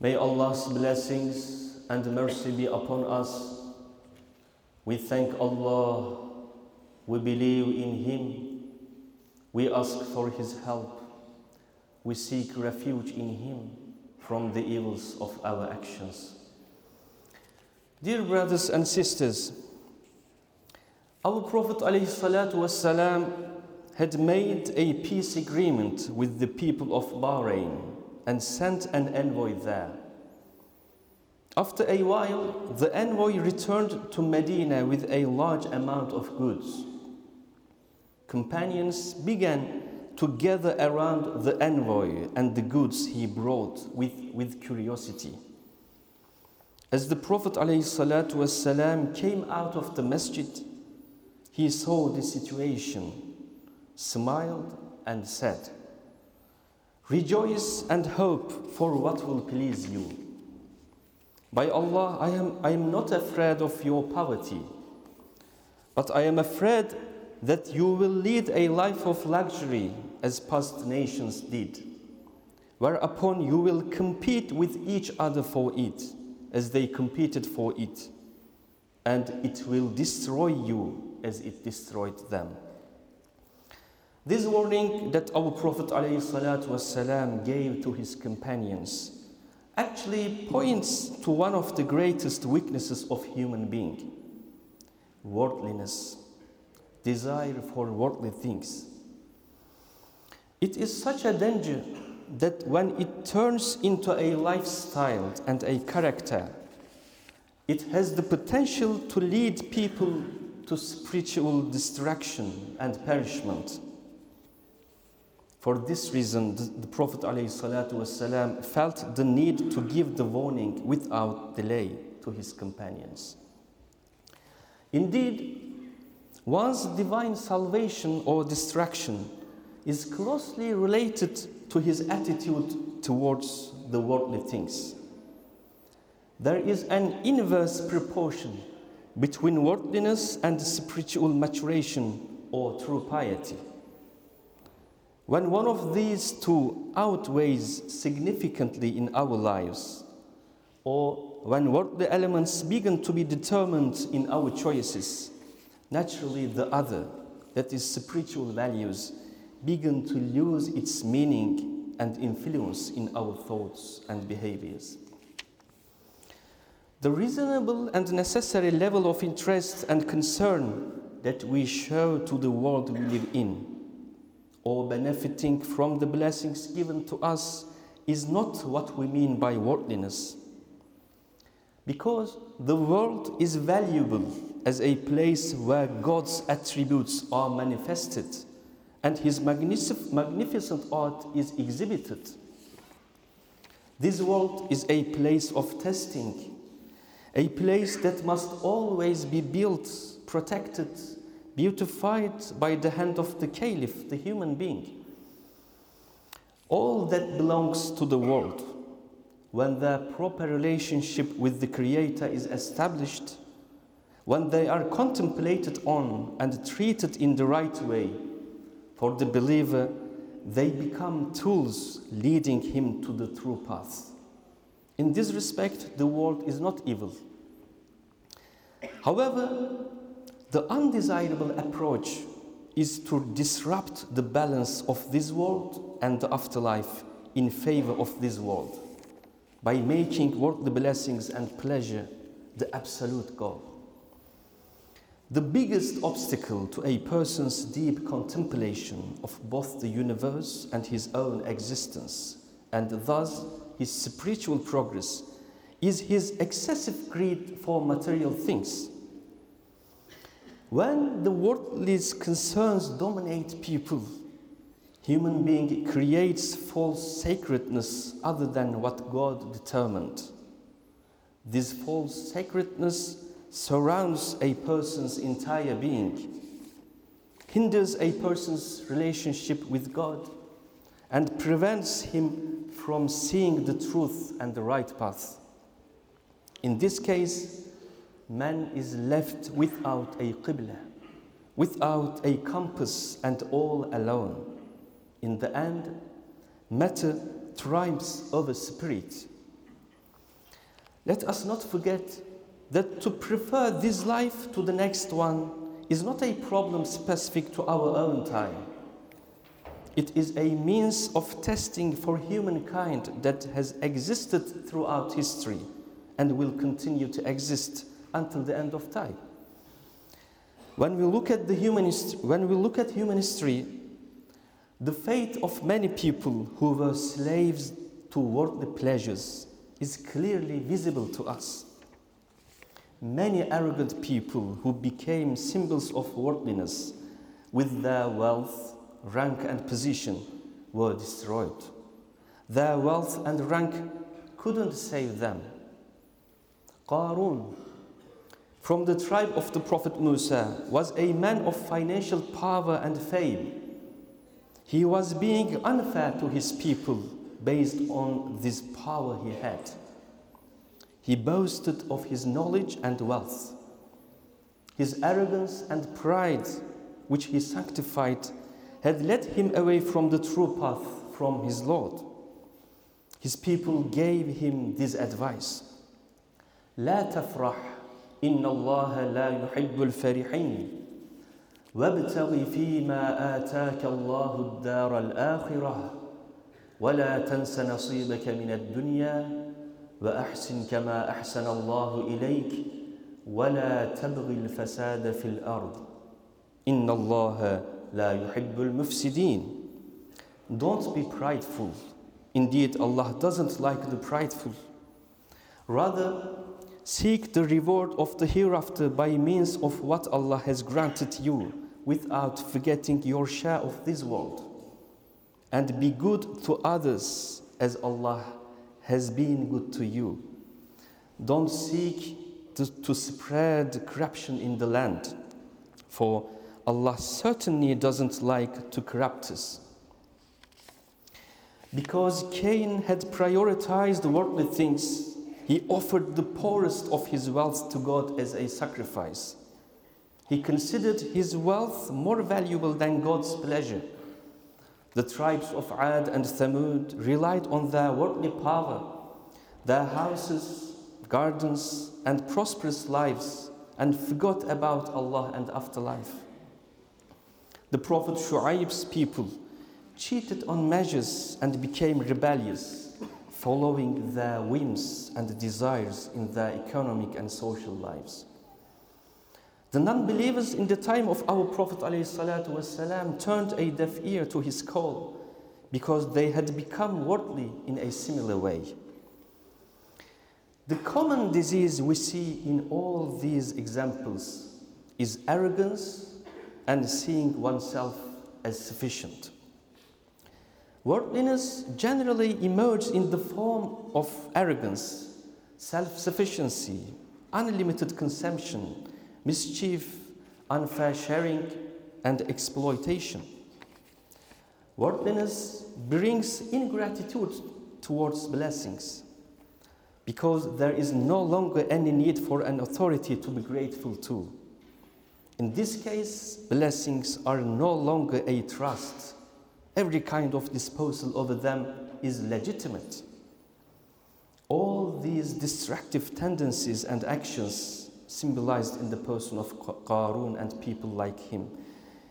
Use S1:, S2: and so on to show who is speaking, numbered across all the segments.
S1: May Allah's blessings and mercy be upon us. We thank Allah. We believe in Him. We ask for His help. We seek refuge in Him from the evils of our actions. Dear brothers and sisters, our Prophet ﷺ had made a peace agreement with the people of Bahrain and sent an envoy there. After a while, the envoy returned to Medina with a large amount of goods. Companions began to gather around the envoy and the goods he brought with, with curiosity. As the Prophet ﷺ came out of the masjid, he saw the situation, smiled, and said, Rejoice and hope for what will please you. By Allah, I am, I am not afraid of your poverty, but I am afraid that you will lead a life of luxury as past nations did, whereupon you will compete with each other for it as they competed for it, and it will destroy you as it destroyed them. This warning that our Prophet ﷺ gave to his companions actually points to one of the greatest weaknesses of human being worldliness, desire for worldly things. It is such a danger that when it turns into a lifestyle and a character, it has the potential to lead people to spiritual destruction and perishment. For this reason, the Prophet ﷺ felt the need to give the warning without delay to his companions. Indeed, one's divine salvation or destruction is closely related to his attitude towards the worldly things. There is an inverse proportion between worldliness and spiritual maturation or true piety. When one of these two outweighs significantly in our lives, or when worldly elements begin to be determined in our choices, naturally the other, that is, spiritual values, begin to lose its meaning and influence in our thoughts and behaviors. The reasonable and necessary level of interest and concern that we show to the world we live in or benefiting from the blessings given to us is not what we mean by worldliness. Because the world is valuable as a place where God's attributes are manifested and His magnific- magnificent art is exhibited. This world is a place of testing, a place that must always be built, protected, beautified by the hand of the caliph, the human being. All that belongs to the world, when the proper relationship with the Creator is established, when they are contemplated on and treated in the right way, for the believer, they become tools leading him to the true path. In this respect, the world is not evil. However, the undesirable approach is to disrupt the balance of this world and the afterlife in favor of this world by making worldly blessings and pleasure the absolute goal. The biggest obstacle to a person's deep contemplation of both the universe and his own existence, and thus his spiritual progress, is his excessive greed for material things. When the worldly concerns dominate people, human being creates false sacredness other than what God determined. This false sacredness surrounds a person's entire being, hinders a person's relationship with God, and prevents him from seeing the truth and the right path. In this case, man is left without a qibla, without a compass, and all alone. In the end, matter triumphs over spirit. Let us not forget that to prefer this life to the next one is not a problem specific to our own time. It is a means of testing for humankind that has existed throughout history and will continue to exist until the end of time. When we look at the human hist- when we look at human history, the fate of many people who were slaves to worldly pleasures is clearly visible to us. Many arrogant people who became symbols of worldliness with their wealth, rank, and position were destroyed. Their wealth and rank couldn't save them. Qarun, from the tribe of the Prophet Musa, was a man of financial power and fame. He was being unfair to his people based on this power he had. He boasted of his knowledge and wealth. His arrogance and pride, which he sanctified, had led him away from the true path from his Lord. His people gave him this advice لا تفرح إن الله لا يحب الفرحين. وابتغ فيما آتاك الله الدار الآخرة. ولا تنس نصيبك من الدنيا. وأحسن كما أحسن الله إليك. ولا تبغ الفساد في الأرض. إن الله لا يحب المفسدين. Don't be prideful. Indeed, Allah doesn't like the prideful. Rather, seek the reward of the hereafter by means of what Allah has granted you without forgetting your share of this world. And be good to others as Allah has been good to you. Don't seek to, to spread corruption in the land, for Allah certainly doesn't like to corrupt us. Because Cain had prioritized worldly things, he offered the poorest of his wealth to God as a sacrifice. He considered his wealth more valuable than God's pleasure. The tribes of Ad and Thamud relied on their worldly power, their houses, gardens, and prosperous lives, and forgot about Allah and afterlife. The Prophet Shu'aib's people cheated on measures and became rebellious, following their whims and desires in their economic and social lives. The non believers in the time of our Prophet ﷺ turned a deaf ear to his call because they had become worldly in a similar way. The common disease we see in all these examples is arrogance and seeing oneself as sufficient. Worldliness generally emerges in the form of arrogance, self sufficiency, unlimited consumption, mischief, unfair sharing, and exploitation. Worldliness brings ingratitude towards blessings because there is no longer any need for an authority to be grateful to. In this case, blessings are no longer a trust. Every kind of disposal over them is legitimate. All these destructive tendencies and actions symbolized in the person of Qarun and people like him,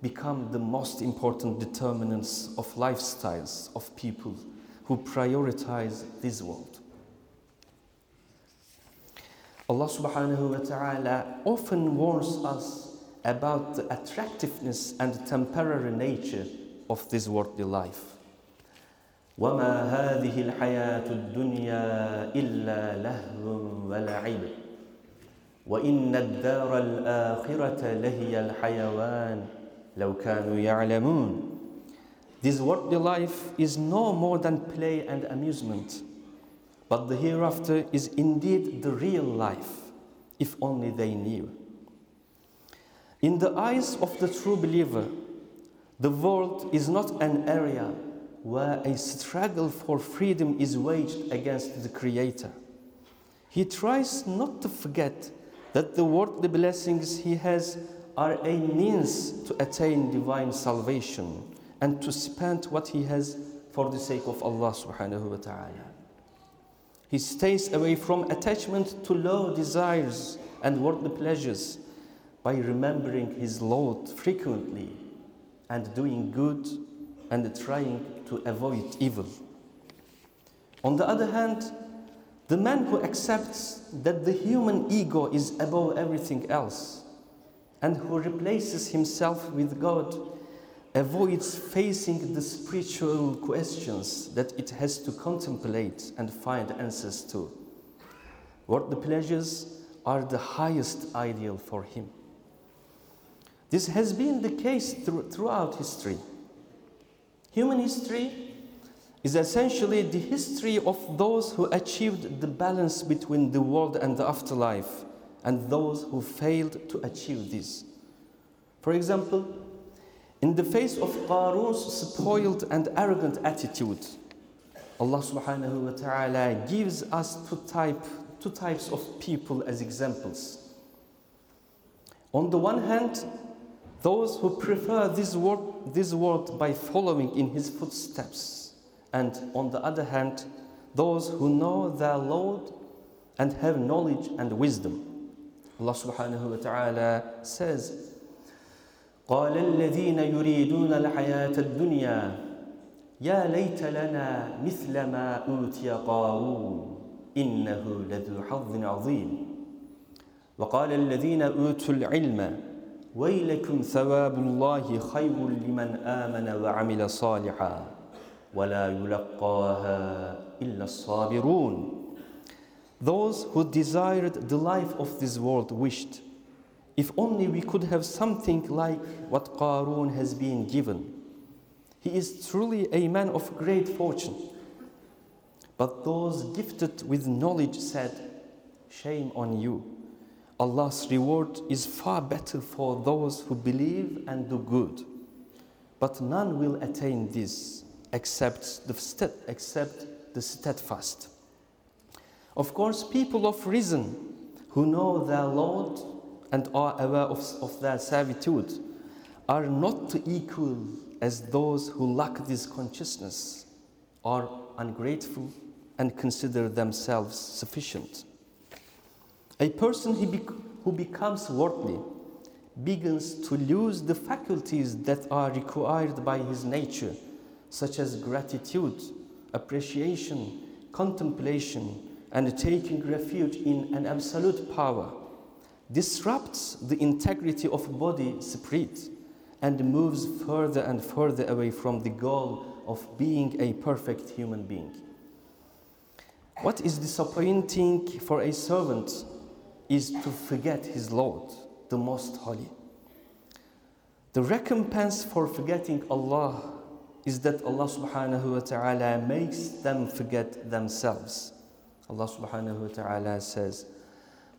S1: become the most important determinants of lifestyles of people who prioritize this world. Allah subhanahu wa ta'ala often warns us about the attractiveness and temporary nature of this worldly life. وما هذه الحياة الدنيا إلا لهو ولعب وإن الدار الآخرة لهي الحيوان لو كانوا يعلمون This worldly life is no more than play and amusement, but the hereafter is indeed the real life, if only they knew. In the eyes of the true believer, the world is not an area where a struggle for freedom is waged against the Creator. He tries not to forget that the worldly blessings he has are a means to attain divine salvation and to spend what he has for the sake of Allah subhanahu wa ta'ala. He stays away from attachment to low desires and worldly pleasures by remembering his Lord frequently and doing good and trying to avoid evil. On the other hand, the man who accepts that the human ego is above everything else and who replaces himself with God avoids facing the spiritual questions that it has to contemplate and find answers to. What the pleasures are the highest ideal for him. This has been the case throughout history. Human history is essentially the history of those who achieved the balance between the world and the afterlife and those who failed to achieve this. For example, in the face of Qarun's spoiled and arrogant attitude, Allah subhanahu wa ta'ala gives us two, type, two types of people as examples. On the one hand, those who prefer this world, this world by following in his footsteps, and on the other hand, those who know their Lord and have knowledge and wisdom. Allah subhanahu wa ta'ala says, قال الذين يريدون الحياة الدنيا يا ليت لنا مثل ما أوتي قارون إنه لذو حظ عظيم وقال الذين أوتوا العلم ويلكم ثواب الله خير لمن آمن وعمل صالحا ولا يلقاها إلا الصابرون Those who desired the life of this world wished If only we could have something like what Qarun has been given. He is truly a man of great fortune. But those gifted with knowledge said, Shame on you. Allah's reward is far better for those who believe and do good. But none will attain this except the, except the steadfast. Of course, people of reason who know their Lord and are aware of, of their servitude are not equal as those who lack this consciousness, are ungrateful, and consider themselves sufficient. A person who, bec- who becomes worldly begins to lose the faculties that are required by his nature, such as gratitude, appreciation, contemplation, and taking refuge in an absolute power disrupts the integrity of body spirit and moves further and further away from the goal of being a perfect human being. What is disappointing for a servant is to forget his Lord, the Most Holy. The recompense for forgetting Allah is that Allah subhanahu wa ta'ala makes them forget themselves. Allah subhanahu wa ta'ala says,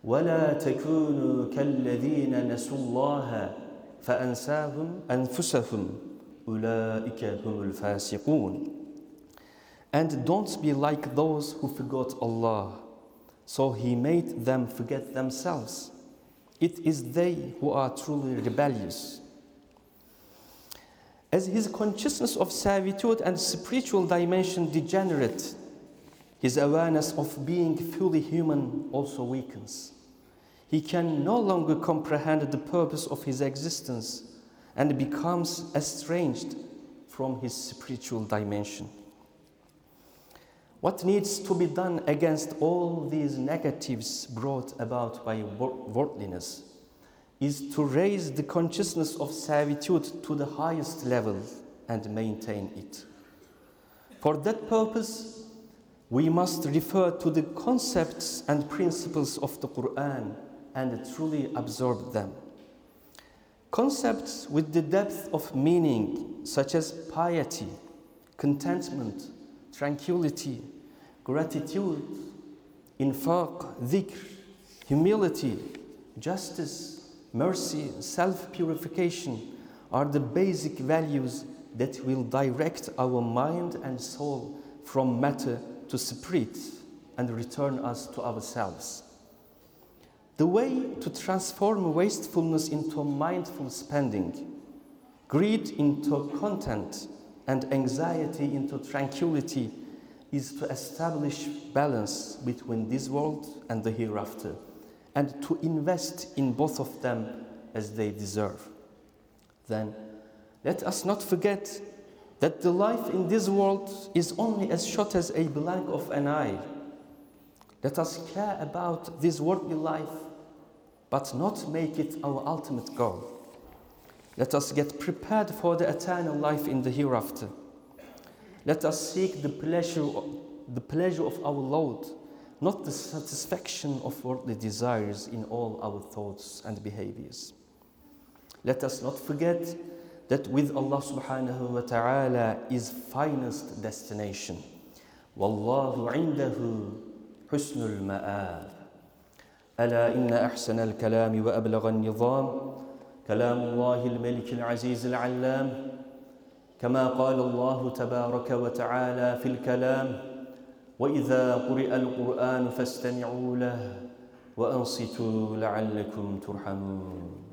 S1: ولا تكونوا كالذين نسوا الله فأنساهم أنفسهم أولئك هم الفاسقون And don't be like those who forgot Allah, so He made them forget themselves. It is they who are truly rebellious. As his consciousness of servitude and spiritual dimension degenerate, his awareness of being fully human also weakens. He can no longer comprehend the purpose of his existence and becomes estranged from his spiritual dimension. What needs to be done against all these negatives brought about by worldliness is to raise the consciousness of servitude to the highest level and maintain it. For that purpose, we must refer to the concepts and principles of the Quran and truly absorb them. Concepts with the depth of meaning, such as piety, contentment, tranquility, gratitude, infaq, dhikr, humility, justice, mercy, self purification are the basic values that will direct our mind and soul from matter to spirit and return us to ourselves. The way to transform wastefulness into mindful spending, greed into content, and anxiety into tranquility is to establish balance between this world and the hereafter and to invest in both of them as they deserve. Then let us not forget that the life in this world is only as short as a blink of an eye. Let us care about this worldly life, but not make it our ultimate goal. Let us get prepared for the eternal life in the hereafter. Let us seek the pleasure, the pleasure of our Lord, not the satisfaction of worldly desires in all our thoughts and behaviors. Let us not forget that with Allah subhanahu wa ta'ala is finest destination. Wallahu indahu husnul ma'ab. ألا إن أحسن الكلام وأبلغ النظام كلام الله الملك العزيز العلام كما قال الله تبارك وتعالى في الكلام وإذا قرئ القرآن فاستمعوا له وأنصتوا لعلكم ترحمون.